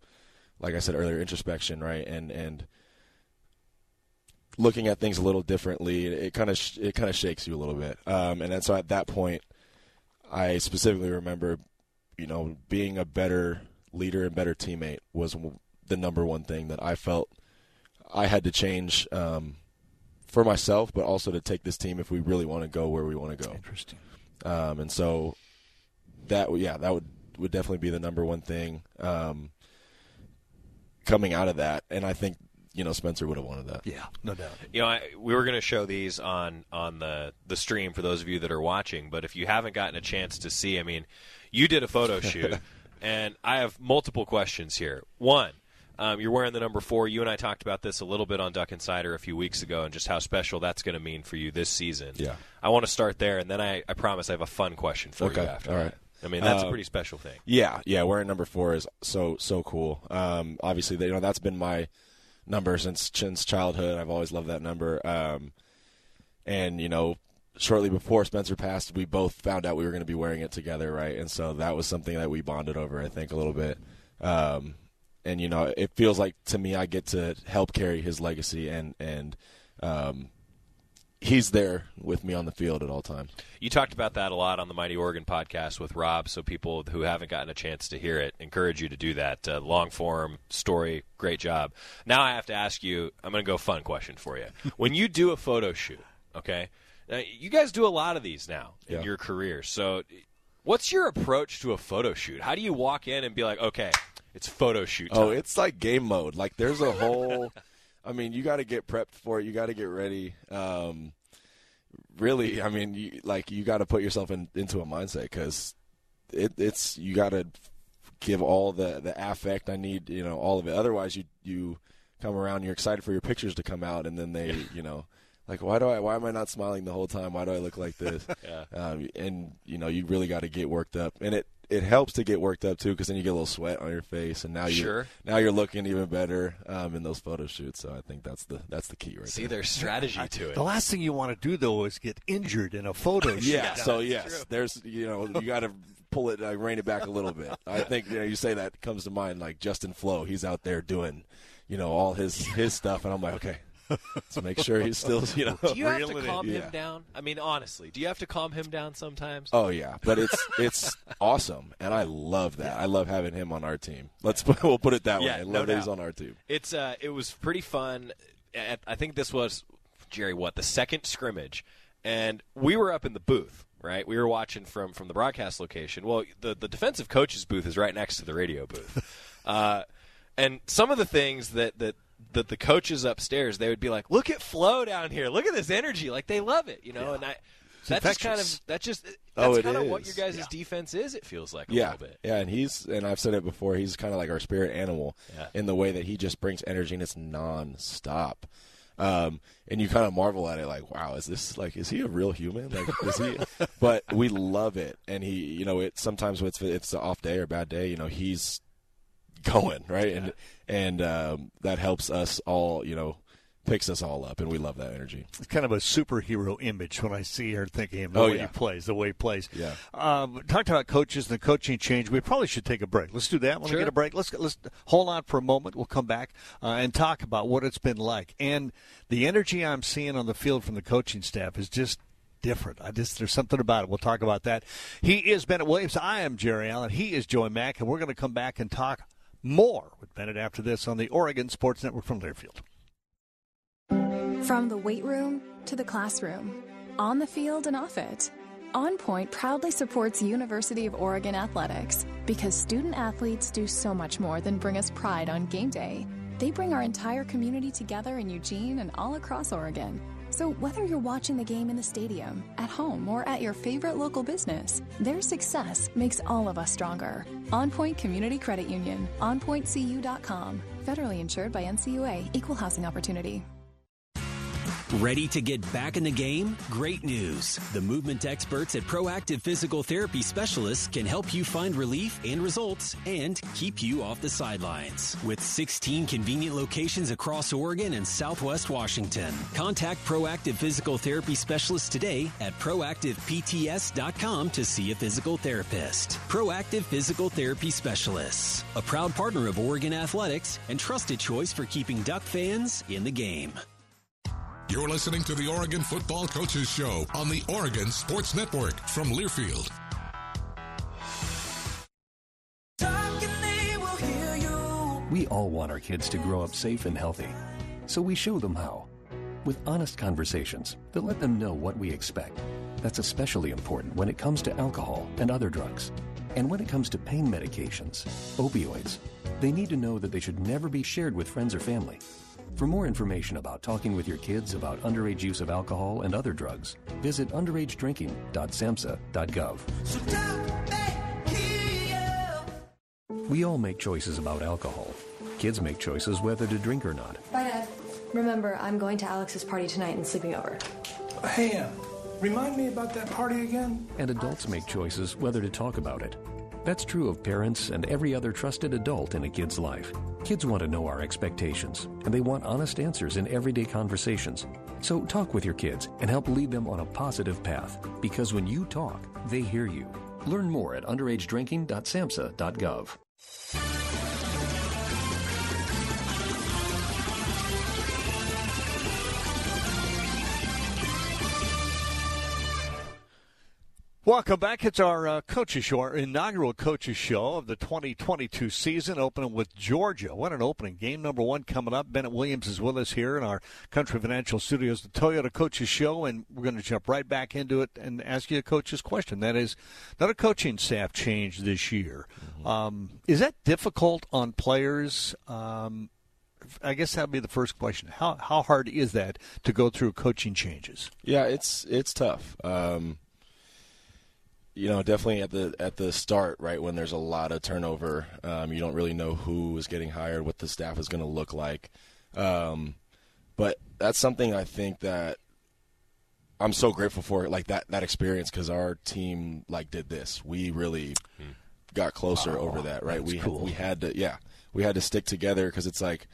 like I said earlier, introspection, right, and and looking at things a little differently. It kind of it kind of shakes you a little bit, um, and then so at that point, I specifically remember, you know, being a better leader and better teammate was the number one thing that I felt I had to change um, for myself, but also to take this team if we really want to go where we want to go.
Interesting.
Um, and so that yeah, that would would definitely be the number one thing um, coming out of that, and I think you know Spencer would have wanted that.
Yeah, no doubt.
You know, I, we were going to show these on on the the stream for those of you that are watching, but if you haven't gotten a chance to see, I mean, you did a photo shoot, and I have multiple questions here. One, um, you're wearing the number four. You and I talked about this a little bit on Duck Insider a few weeks ago, and just how special that's going to mean for you this season.
Yeah.
I want to start there, and then I, I promise I have a fun question for
Okay,
you after.
all
that. I mean, that's a
Um,
pretty special thing.
Yeah, yeah, wearing number four is so so cool. Um, obviously, you know that's been my number since since childhood. I've always loved that number. Um, and you know, shortly before Spencer passed, we both found out we were going to be wearing it together, right? And so that was something that we bonded over, I think, a little bit. Um, and you know, it feels like to me I get to help carry his legacy and and um, he's there with me on the field at all times.
You talked about that a lot on the Mighty Oregon podcast with Rob. So people who haven't gotten a chance to hear it, encourage you to do that. Uh, long form story, great job. Now I have to ask you. I'm going to go fun question for you. when you do a photo shoot, okay, now, you guys do a lot of these now in
Yeah.
your career. So, what's your approach to a photo shoot? How do you walk in and be like, okay, it's photo shoot time?
Oh, it's like game mode. Like there's a whole. I mean, you got to get prepped for it. You got to get ready. Um, really, I mean, you, like you got to put yourself in, into a mindset because it, it's you got to give all the the affect I need. You know, all of it. Otherwise, you you come around. You're excited for your pictures to come out, and then they, you know. Like why do I why am I not smiling the whole time? Why do I look like this?
Yeah.
Um, and you know you really got to get worked up, and it it helps to get worked up too because then you get a little sweat on your face, and now you
Sure.
now you're looking even better um, in those photo shoots. So I think that's the that's the key right
See,
there.
there's strategy to it.
The last thing you want to do though is get injured in a photo shoot.
Yeah. So yes, there's you know you got to pull it, uh, rein it back a little bit. I think you know you say that comes to mind like Justin Flowe. He's out there doing you know all his his stuff, and I'm like okay, let's make sure he's still you know.
Do you have to
it in.
calm
Yeah.
him down? I mean, honestly, do you have to calm him down sometimes?
Oh yeah, but it's it's awesome, and I love that. I love having him on our team. Let's put, we'll put it that
Yeah,
way. I
no
love that he's on our team.
It's uh, it was pretty fun. I think this was Jerry. What the second scrimmage, and we were up in the booth. Right, we were watching from from the broadcast location. Well, the the defensive coach's booth is right next to the radio booth, uh, and some of the things that that that the coaches upstairs they would be like, "Look at Flowe down here. Look at this energy. Like they love it, you know." And I.
It's
That's just kind of that's just that's
Oh, it
kind of what your
is.
guys' defense is. It feels like a
yeah,
little bit.
yeah, and he's and I've said it before. He's kind of like our spirit animal
Yeah.
in the way that he just brings energy and it's nonstop. Um, and you kind of marvel at it, like, wow, is this like, is he a real human? Like, is he? but we love it, and he, you know, it sometimes when it's if it's an off day or bad day, you know, he's going right, and and um, that helps us all, you know, picks us all up, and we love that energy.
It's kind of a superhero image when I see her thinking him, the
Oh,
way
yeah.
he plays, the way he plays.
Yeah.
Um, talked about coaches and the coaching change. We probably should take a break. Let's do that. Want to
Sure.
get a break? Let's let's hold on for a moment. We'll come back uh, and talk about what it's been like and the energy I'm seeing on the field from the coaching staff is just different. I just there's something about it. We'll talk about that. He is Bennett Williams. I am Jerry Allen. He is Joey Mac, and we're going to come back and talk more with Bennett after this on the Oregon Sports Network from Learfield.
From the weight room to the classroom, on the field and off it, On Point proudly supports University of Oregon athletics because student athletes do so much more than bring us pride on game day. They bring our entire community together in Eugene and all across Oregon. So, whether you're watching the game in the stadium, at home, or at your favorite local business, their success makes all of us stronger. On Point Community Credit Union, onpointcu.com. Federally insured by NCUA, Equal Housing Opportunity.
Ready to get back in the game? Great news. The movement experts at Proactive Physical Therapy Specialists can help you find relief and results and keep you off the sidelines. With 16 convenient locations across Oregon and Southwest Washington, contact Proactive Physical Therapy Specialists today at proactivepts.com to see a physical therapist. Proactive Physical Therapy Specialists, a proud partner of Oregon Athletics and trusted choice for keeping Duck fans in the game.
You're listening to the Oregon Football Coaches Show on the Oregon Sports Network from Learfield.
We all want our kids to grow up safe and healthy, so we show them how. With honest conversations that let them know what we expect. That's especially important when it comes to alcohol and other drugs. And when it comes to pain medications, opioids, they need to know that they should never be shared with friends or family. For more information about talking with your kids about underage use of alcohol and other drugs, visit underagedrinking.samhsa.gov. We all make choices about alcohol. Kids make choices whether to drink or not.
Bye, Dad. Remember, I'm going to Alex's party tonight and sleeping over.
Hey, uh, remind me about that party again?
And adults make choices whether to talk about it. That's true of parents and every other trusted adult in a kid's life. Kids want to know our expectations, and they want honest answers in everyday conversations. So talk with your kids and help lead them on a positive path, because when you talk, they hear you. Learn more at underagedrinking.samhsa.gov.
Welcome back. It's our uh, coaches show, our inaugural coaches show of the 2022 season, opening with Georgia. What an opening! Game number one coming up. Bennett Williams is with us here in our Country Financial Studios, the Toyota Coaches Show, and we're going to jump right back into it and ask you a coach's question. That is, another coaching staff change this year. Mm-hmm. Um, is that difficult on players? Um, I guess that'd be the first question. How how hard is that to go through coaching changes?
Yeah, it's it's tough. Um, you know, definitely at the at the start, right when there's a lot of turnover, um, you don't really know who is getting hired, what the staff is going to look like. Um, but that's something I think that I'm so grateful for, like that that experience, because our team like did this. We really hmm. got closer oh, over that, right? We
cool.
we had to, yeah, we had to stick together because it's like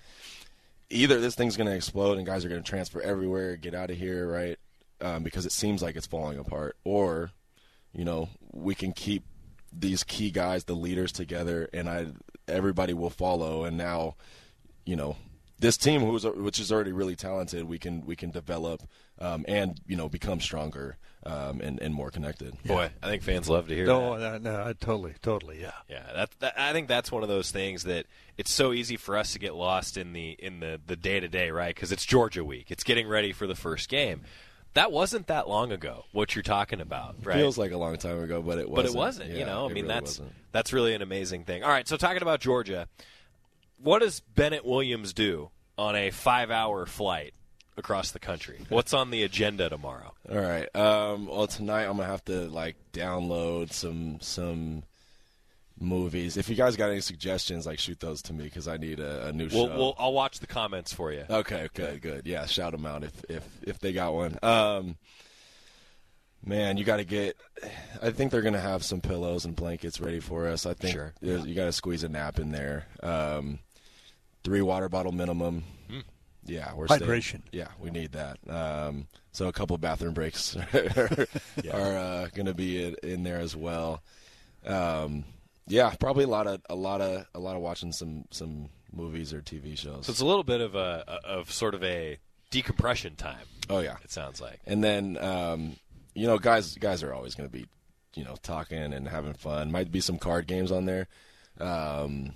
either this thing's going to explode and guys are going to transfer everywhere, get out of here, right? Um, because it seems like it's falling apart, or you know, we can keep these key guys, the leaders together, and I everybody will follow. And now, you know, this team, who's which is already really talented, we can we can develop um, and you know become stronger um, and and more connected.
Boy, I think fans love to hear
no,
that.
No, no, totally, totally, yeah,
yeah. That, that, I think that's one of those things that it's so easy for us to get lost in the in the the day to day, right? Because it's Georgia week. It's getting ready for the first game that wasn't that long ago. What you're talking about, right?
Feels like a long time ago, but it wasn't.
But it wasn't.
Yeah,
you know, I mean,
really
that's
wasn't.
that's really an amazing thing. All right, so talking about Georgia, what does Bennett Williams do on a five-hour flight across the country? What's on the agenda tomorrow?
All right. Um, well, tonight I'm gonna have to like download some some movies. If you guys got any suggestions, like shoot those to me because I need a, a new
we'll,
show.
We'll, I'll watch the comments for you.
Okay, good, good. Yeah, shout them out if if if they got one. Um, man, you got to get. I think they're gonna have some pillows and blankets ready for us. I think
Sure.
there's- you got to squeeze a nap in there. Um, three water bottle minimum.
Hmm.
Yeah, we're
Hydration.
Staying, yeah, we need that. Um, so a couple bathroom breaks are, uh, going to be in, in there as well. Um, yeah, probably a lot of a lot of a lot of watching some some movies or TV shows.
So it's a little bit of a of sort of a decompression time.
Oh yeah,
it sounds like.
And then um, you know, guys guys are always going to be you know talking and having fun. Might be some card games on there. Um,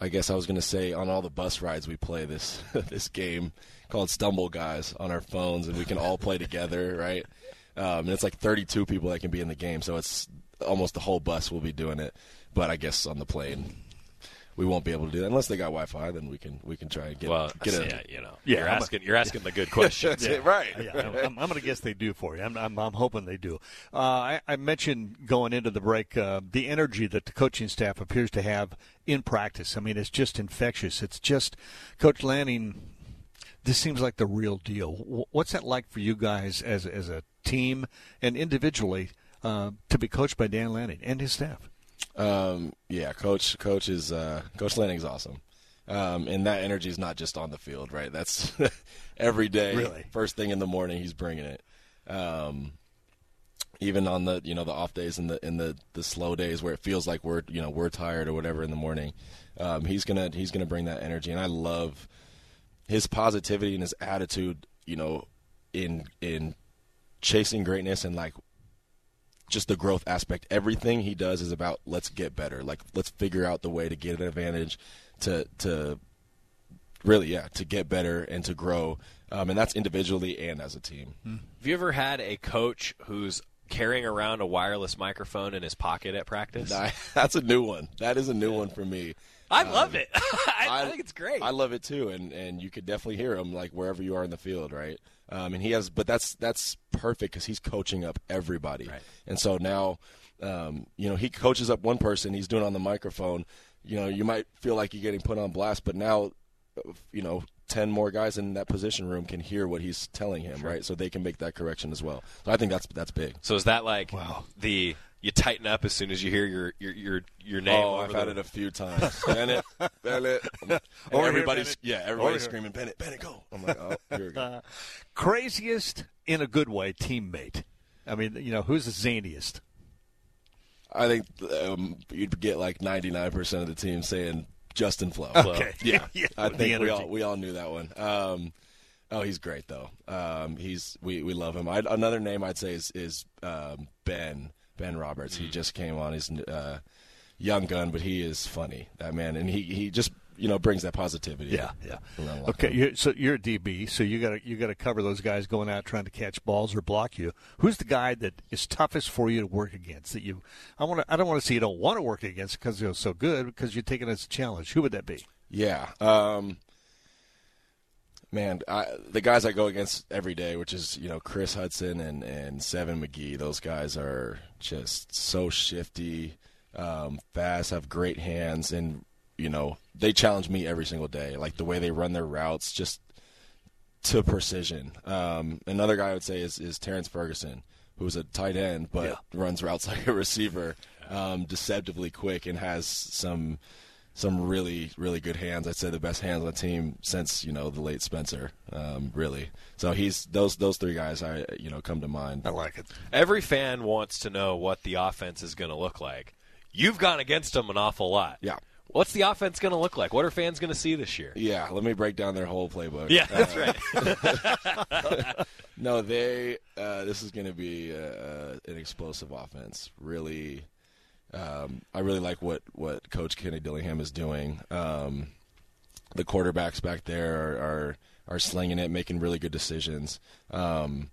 I guess I was going to say on all the bus rides we play this this game called Stumble Guys on our phones, and we can all play together, right? Um, and it's like 32 people that can be in the game, so it's almost the whole bus will be doing it. But I guess on the plane, we won't be able to do that unless they got Wi-Fi. Then we can we can try and get
Well,
get a
you know,
Yeah,
you're
I'm a-
asking you're asking the good questions.
That's it, right?
Yeah, I'm, I'm going to guess they do for you. I'm, I'm, I'm hoping they do. Uh, I, I mentioned going into the break uh, the energy that the coaching staff appears to have in practice. I mean, it's just infectious. It's just Coach Lanning. This seems like the real deal. What's that like for you guys as as a team and individually uh, to be coached by Dan Lanning and his staff?
Um, yeah, coach, coach is uh, Coach Lanning's awesome, um, and that energy is not just on the field, right? That's every day.
Really?
first thing in the morning, he's bringing it. Um, even on the you know the off days and the in the the slow days where it feels like we're you know we're tired or whatever in the morning, um, he's gonna he's gonna bring that energy, and I love his positivity and his attitude. You know, in in chasing greatness and like just the growth aspect. Everything he does is about let's get better. Like let's figure out the way to get an advantage to to really yeah to get better and to grow. Um, and that's individually and as a team.
Have you ever had a coach who's carrying around a wireless microphone in his pocket at practice?
That's a new one. That is a new one for me.
I
Um,
love it. I, I think it's great.
I love it too, and and you could definitely hear him like wherever you are in the field, right? Um, and he has, but that's that's perfect because he's coaching up everybody,
Right.
and so now, um, you know, he coaches up one person, he's doing on the microphone. You know, you might feel like you're getting put on blast, but now, you know, ten more guys in that position room can hear what he's telling him, right? So they can make that correction as well. So I think that's that's big.
So is that like the you tighten up as soon as you hear your your your, your name?
Oh,
over
I've
the-
had it a few times. Bennett, Bennett. And
Over here,
everybody's
Bennett.
yeah,
Over
everybody's
here.
screaming Bennett, Bennett, go. I'm like, oh, here we go.
Uh, craziest in a good way teammate. I mean, you know, who's the zaniest?
I think um, you'd get like 99% of the team saying Justin Flowe.
Okay.
Yeah.
Yeah,
I think we all we all knew that one. Um, oh, he's great though. Um, he's we, we love him. i another name I'd say is is um, Ben Ben Roberts. He just came on. He's uh, young gun, but he is funny. That man, and he he just you know brings that positivity.
Yeah, yeah. Okay, you're, so you're a DB, so you got to you got to cover those guys going out trying to catch balls or block you. Who's the guy that is toughest for you to work against? That you, I want to, I don't want to say you don't want to work against because they're so good, because you take it as a challenge. Who would that be?
Yeah. Um, man, I, the guys I go against every day, which is you know Chris Hudson and and Seven McGee. Those guys are just so shifty, um, fast, have great hands, and you know they challenge me every single day. Like the way they run their routes, just to precision. Um, another guy I would say is is Terrence Ferguson, who's a tight end but runs routes like a receiver, um, deceptively quick and has some some really really good hands. I'd say the best hands on the team since you know the late Spencer, um, really. So he's those those three guys I you know come to mind.
I like it.
Every fan wants to know what the offense is going to look like. You've gone against them an awful lot.
Yeah.
What's the offense going to look like? What are fans going to see this year?
Yeah, let me break down their whole playbook.
Yeah, that's
right. no, they. Uh, this is going to be uh, an explosive offense. Really, um, I really like what what Coach Kenny Dillingham is doing. Um, the quarterbacks back there are, are are slinging it, making really good decisions. Um,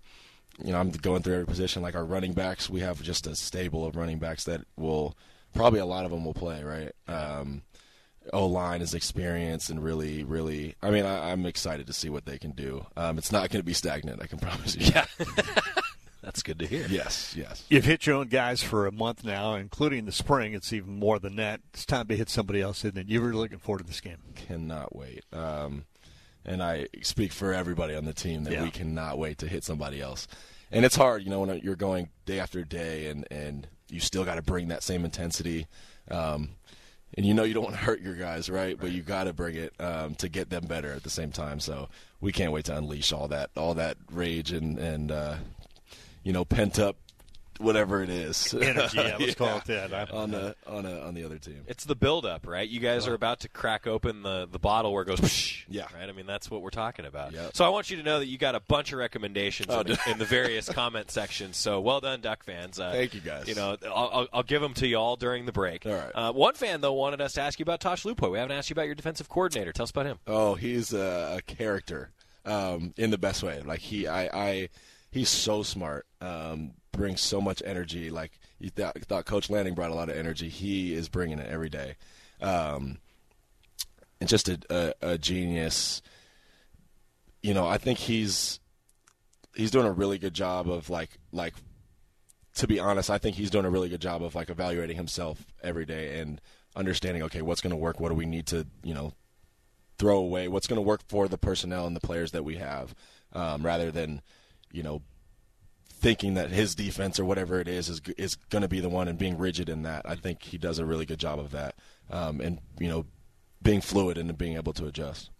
you know, I'm going through every position. Like our running backs, we have just a stable of running backs that will probably a lot of them will play. Right. Um, O line is experienced and really, really. I mean, I, I'm excited to see what they can do. Um, it's not going to be stagnant. I can promise you.
Yeah. That's good to hear.
Yes, yes.
You've hit your own guys for a month now, including the spring. It's even more than that. It's time to hit somebody else, isn't it? You're really looking forward to this game.
Cannot wait. Um, and I speak for everybody on the team that
Yeah.
we cannot wait to hit somebody else. And it's hard, you know, when you're going day after day, and and you still got to bring that same intensity. Um, and you know you don't want to hurt your guys, right? But you got to bring it um, to get them better at the same time. So we can't wait to unleash all that all that rage and and uh, you know pent up whatever it is
Energy, yeah, let's call it that. I-
on the on a, on the other team.
It's the build-up, right? You guys are about to crack open the, the bottle where it goes, whoosh,
yeah,
right. I mean, that's what we're talking about.
Yep.
So I want you to know that you got a bunch of recommendations
Oh,
in, the, in the various comment sections. So well done, Duck fans. Uh,
Thank you, guys.
You know, I'll, I'll, I'll give them to you all during the break.
All right.
Uh, one fan though wanted us to ask you about Tosh Lupoi. We haven't asked you about your defensive coordinator. Tell us about him.
Oh, he's a, a character um, in the best way. Like he, I, I he's so smart. Um, brings so much energy. Like you thought, thought Coach Lanning brought a lot of energy. He is bringing it every day. Um, and just a, a, a genius. You know, I think he's he's doing a really good job of like like to be honest, I think he's doing a really good job of like evaluating himself every day and understanding okay, what's going to work, what do we need to, you know, throw away, what's going to work for the personnel and the players that we have, um, rather than, you know, thinking that his defense or whatever it is is is going to be the one and being rigid in that. I think he does a really good job of that, um, and you know, being fluid and being able to adjust.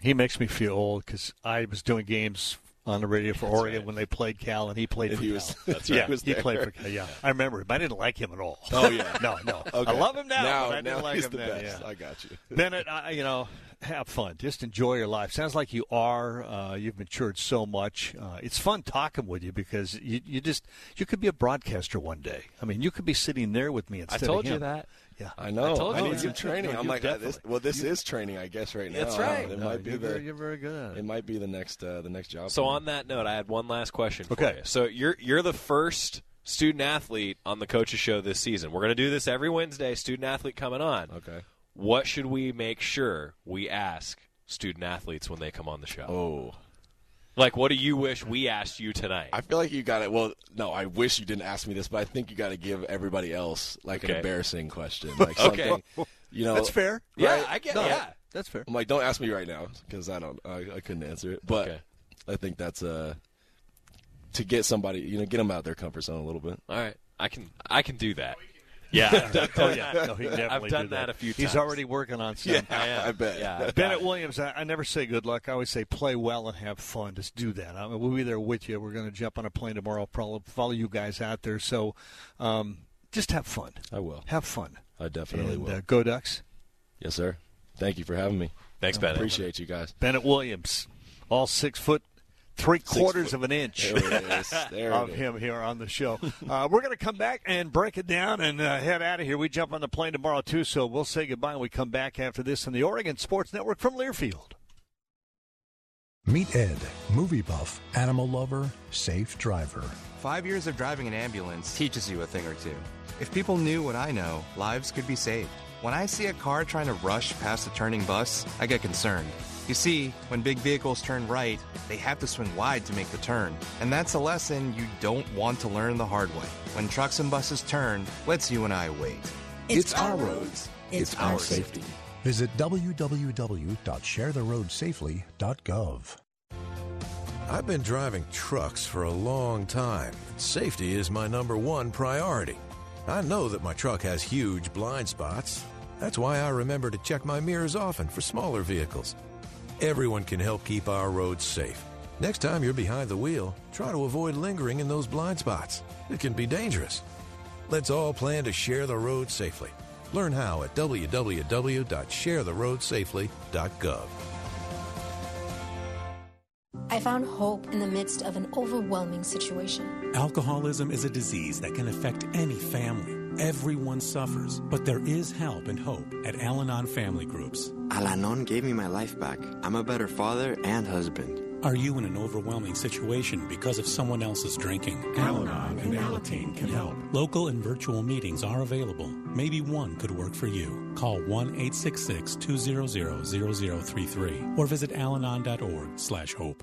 He makes me feel old because I was doing games on the radio for Oregon when they played Cal, and he played
And
for
he
Cal.
was- that's
yeah,
he was
he played for Cal. Yeah, I remember him. I didn't like him at all.
Oh, yeah.
no, no.
Okay.
I love him now.
Now-
but I didn't
now
like
he's
him
the
then,
best.
yeah.
I got you.
Bennett. I, you know, have fun. Just enjoy your life. Sounds like you are. Uh, you've matured so much. Uh, it's fun talking with you because you, you just you could be a broadcaster one day. I mean, you could be sitting there with me
I
instead
told
of him.
you that.
Yeah,
I know.
I told you
need
that.
some training.
No,
I'm like, uh, this, well, this
you-
is training, I guess, right now.
That's right.
It
No,
might be
you're
the.
very, you're very good.
It might be the next uh, the next job.
So
for me.
on that note, I had one last question for
Okay.
you. So you're you're the first student athlete on the coaches show this season. We're going to do this every Wednesday. Student athlete coming on.
Okay.
What should we make sure we ask student athletes when they come on the show?
Oh.
Like, what do you wish we asked you tonight?
I feel like you got it. Well, no, I wish you didn't ask me this, but I think you got to give everybody else like an embarrassing question, like
Okay.
something. You know,
That's fair.
Yeah. I get.
No,
yeah,
That's fair.
I'm like, don't ask me right now because I don't, I, I couldn't answer it. But
Okay.
I think that's uh to get somebody, you know, get them out of their comfort zone a little bit.
All right, I can I can do that. Yeah,
Oh yeah, no, he definitely
I've
definitely
done
did
that a few
He's already working on something.
I am.
I bet.
Yeah,
Bennett. Williams, I, I never say good luck. I always say play well and have fun. Just do that. I mean, we'll be there with you. We're going to jump on a plane tomorrow. Probably follow you guys out there. So, um, just have fun.
I will.
Have fun.
I definitely
and,
will.
Uh, go Ducks.
yes, sir. Thank you for having me.
Thanks, Bennett.
Appreciate you guys.
Bennett Williams, all six foot three quarters of an inch
There it is. There
of
it is.
him here on the show. Uh, we're going to come back and break it down and uh, head out of here. We jump on the plane tomorrow, too, so we'll say goodbye when we come back after this on the Oregon Sports Network from Learfield.
Meet Ed, movie buff, animal lover, safe driver.
Five years of driving an ambulance teaches you a thing or two. If people knew what I know, lives could be saved. When I see a car trying to rush past a turning bus, I get concerned. You see, when big vehicles turn right, they have to swing wide to make the turn. And that's a lesson you don't want to learn the hard way. When trucks and buses turn, let's you and I wait.
It's our roads. It's our safety. Visit www.sharetheroadsafely.gov.
I've been driving trucks for a long time. Safety is my number one priority. I know that my truck has huge blind spots. That's why I remember to check my mirrors often for smaller vehicles. Everyone can help keep our roads safe. Next time you're behind the wheel, try to avoid lingering in those blind spots. It can be dangerous. Let's all plan to share the road safely. Learn how at www.sharetheroadsafely.gov.
I found hope in the midst of an overwhelming situation.
Alcoholism is a disease that can affect any family. Everyone suffers, but there is help and hope at Al Anon Family Groups.
Al Anon gave me my life back. I'm a better father and husband.
Are you in an overwhelming situation because of someone else's drinking? Al Anon and Alateen can help. Local and virtual meetings are available. Maybe one could work for you. Call 1-866-200-0033 or visit alanon.org slash hope.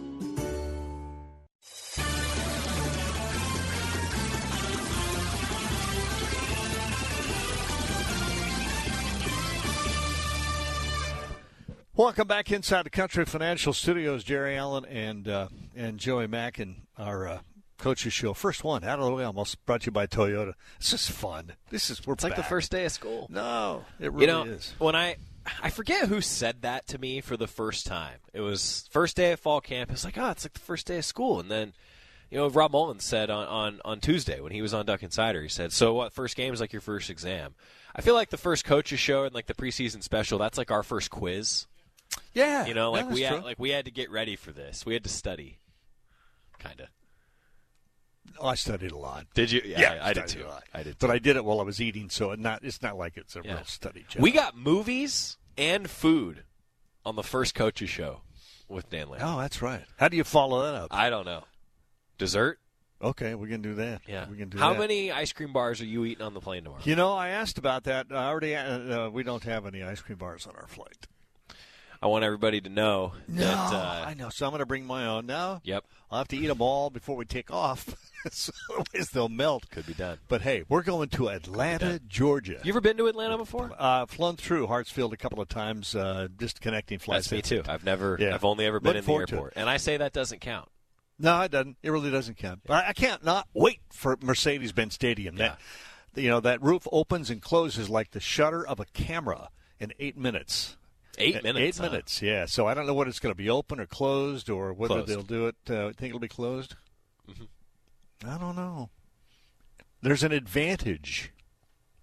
Welcome back inside the Country Financial Studios. Jerry Allen and uh, and Joey Mac and our uh, coaches show. First one out of the way, almost brought to you by Toyota. This is fun. This is we're
It's like the first day of school.
No, it really
you know,
is.
when I I forget who said that to me for the first time. It was first day at fall camp. It's like, oh, it's like the first day of school. And then, you know, Rob Mullens said on, on, on Tuesday when he was on Duck Insider, he said, so what, first game is like your first exam. I feel like the first coaches show and like the preseason special, that's like our first quiz.
Yeah.
You know,
Yeah,
like we had,
true.
like we had to get ready for this. We had to study. Kind of.
Oh, I studied a lot.
Did you? Yeah, I, I did too.
a lot.
I did.
But I did it while I was eating, so it not it's not like it's a
Yeah.
real study job.
We got movies and food on the first coaches show with Dan Lamb.
Oh, that's right. How do you follow that up?
I don't know. Dessert?
Okay, we can do that.
Yeah.
we can do that.
How
that.
many ice cream bars are you eating on the plane tomorrow?
You know, I asked about that. I already. Uh, we don't have any ice cream bars on our flight.
I want everybody to know
No,
that. Uh,
I know. So I'm going to bring my own now.
Yep.
I'll have to eat them all before we take off. so otherwise they'll melt.
Could be done.
But hey, we're going to Atlanta, Georgia.
You ever been to Atlanta before?
Uh, flown through Hartsfield a couple of times, uh, just connecting flights.
That's me too. I've never.
Yeah.
I've only ever been
Look
in the
forward to it.
airport, and I say that doesn't count.
No, it doesn't. It really doesn't count. But I, I can't not wait for Mercedes-Benz Stadium. That you know that roof opens and closes like the shutter of a camera in eight minutes.
Eight minutes,
Eight
huh?
minutes. Yeah. So I don't know what it's going to be open or closed or whether
Closed.
they'll do it. Uh, think it'll be closed.
Mm-hmm.
I don't know. There's an advantage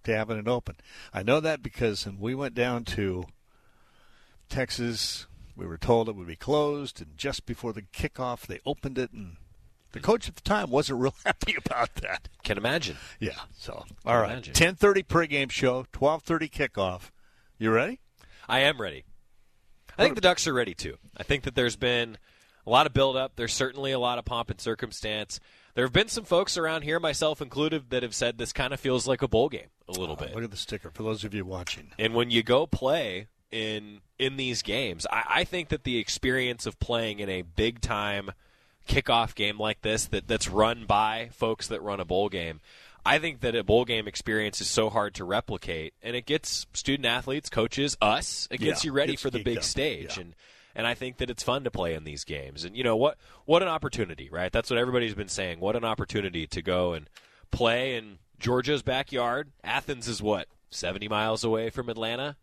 to having it open. I know that because when we went down to Texas, we were told it would be closed, and just before the kickoff, they opened it, and the coach at the time wasn't real happy about that.
Can imagine.
Yeah. So all right,
imagine.
ten thirty pregame show, twelve thirty kickoff. You ready?
I am ready. I think the Ducks are ready too. I think that there's been a lot of buildup. There's certainly a lot of pomp and circumstance. There have been some folks around here, myself included, that have said this kind of feels like a bowl game a little bit.
Look at the sticker for those of you watching.
And when you go play in in these games, I, I think that the experience of playing in a big time kickoff game like this that, that's run by folks that run a bowl game, I think that a bowl game experience is so hard to replicate, and it gets student athletes, coaches, us, it gets
Yeah,
you ready for the big
up.
stage.
Yeah.
And and I think that it's fun to play in these games. And you know what? What an opportunity, right? That's what everybody's been saying. What an opportunity to go and play in Georgia's backyard. Athens is what seventy miles away from Atlanta.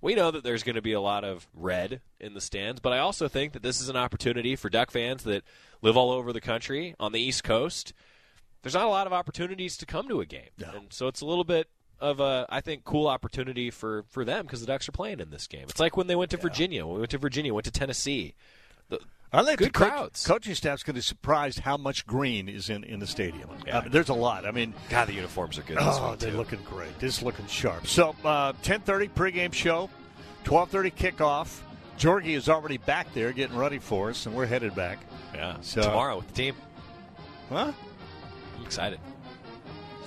We know that there's going to be a lot of red in the stands, but I also think that this is an opportunity for Duck fans that live all over the country on the East Coast. There's not a lot of opportunities to come to a game,
no.
and so it's a little bit of a I think cool opportunity for for them because the Ducks are playing in this game. It's like when they went to yeah. Virginia, when we went to Virginia, went to Tennessee. The,
I think
good
the coach,
crowds.
Coaching staff's going to be surprised how much green is in, in the stadium. Yeah. I mean, there's a lot. I mean,
God, the uniforms are good.
Oh, they're
too.
looking great. Just looking sharp. So, uh, 10:30 pregame show, 12:30 kickoff. Georgie is already back there getting ready for us, and we're headed back.
Yeah. So tomorrow with the team.
Huh?
Excited.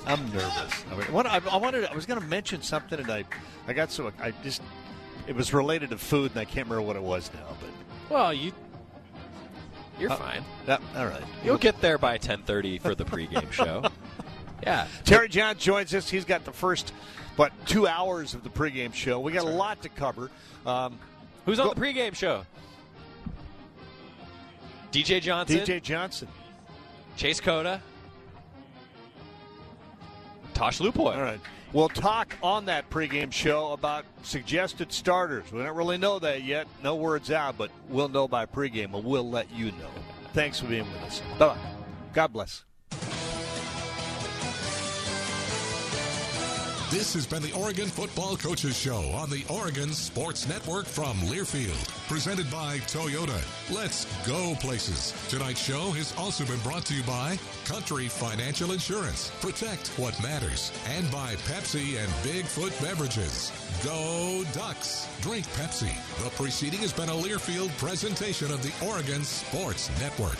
I'm nervous. I mean, what I, I wanted, I was going to mention something, and I, I got so I just, it was related to food, and I can't remember what it was now. But
well, you, you're
uh,
fine.
That, all right,
you'll get there by 10:30 for the pregame show. Yeah,
Terry John joins us. He's got the first, but two hours of the pregame show. We got a lot to cover. Um,
Who's on go, the pregame show? DJ Johnson.
DJ Johnson.
Chase Cota. Tosh Lupoi.
All right. We'll talk on that pregame show about suggested starters. We don't really know that yet. No words out, but we'll know by pregame, and we'll let you know. Thanks for being with us. Bye bye. God bless.
This has been the Oregon Football Coaches Show on the Oregon Sports Network from Learfield, presented by Toyota. Let's go places. Tonight's show has also been brought to you by Country Financial Insurance. Protect what matters. And by Pepsi and Bigfoot Beverages. Go Ducks. Drink Pepsi. The preceding has been a Learfield presentation of the Oregon Sports Network.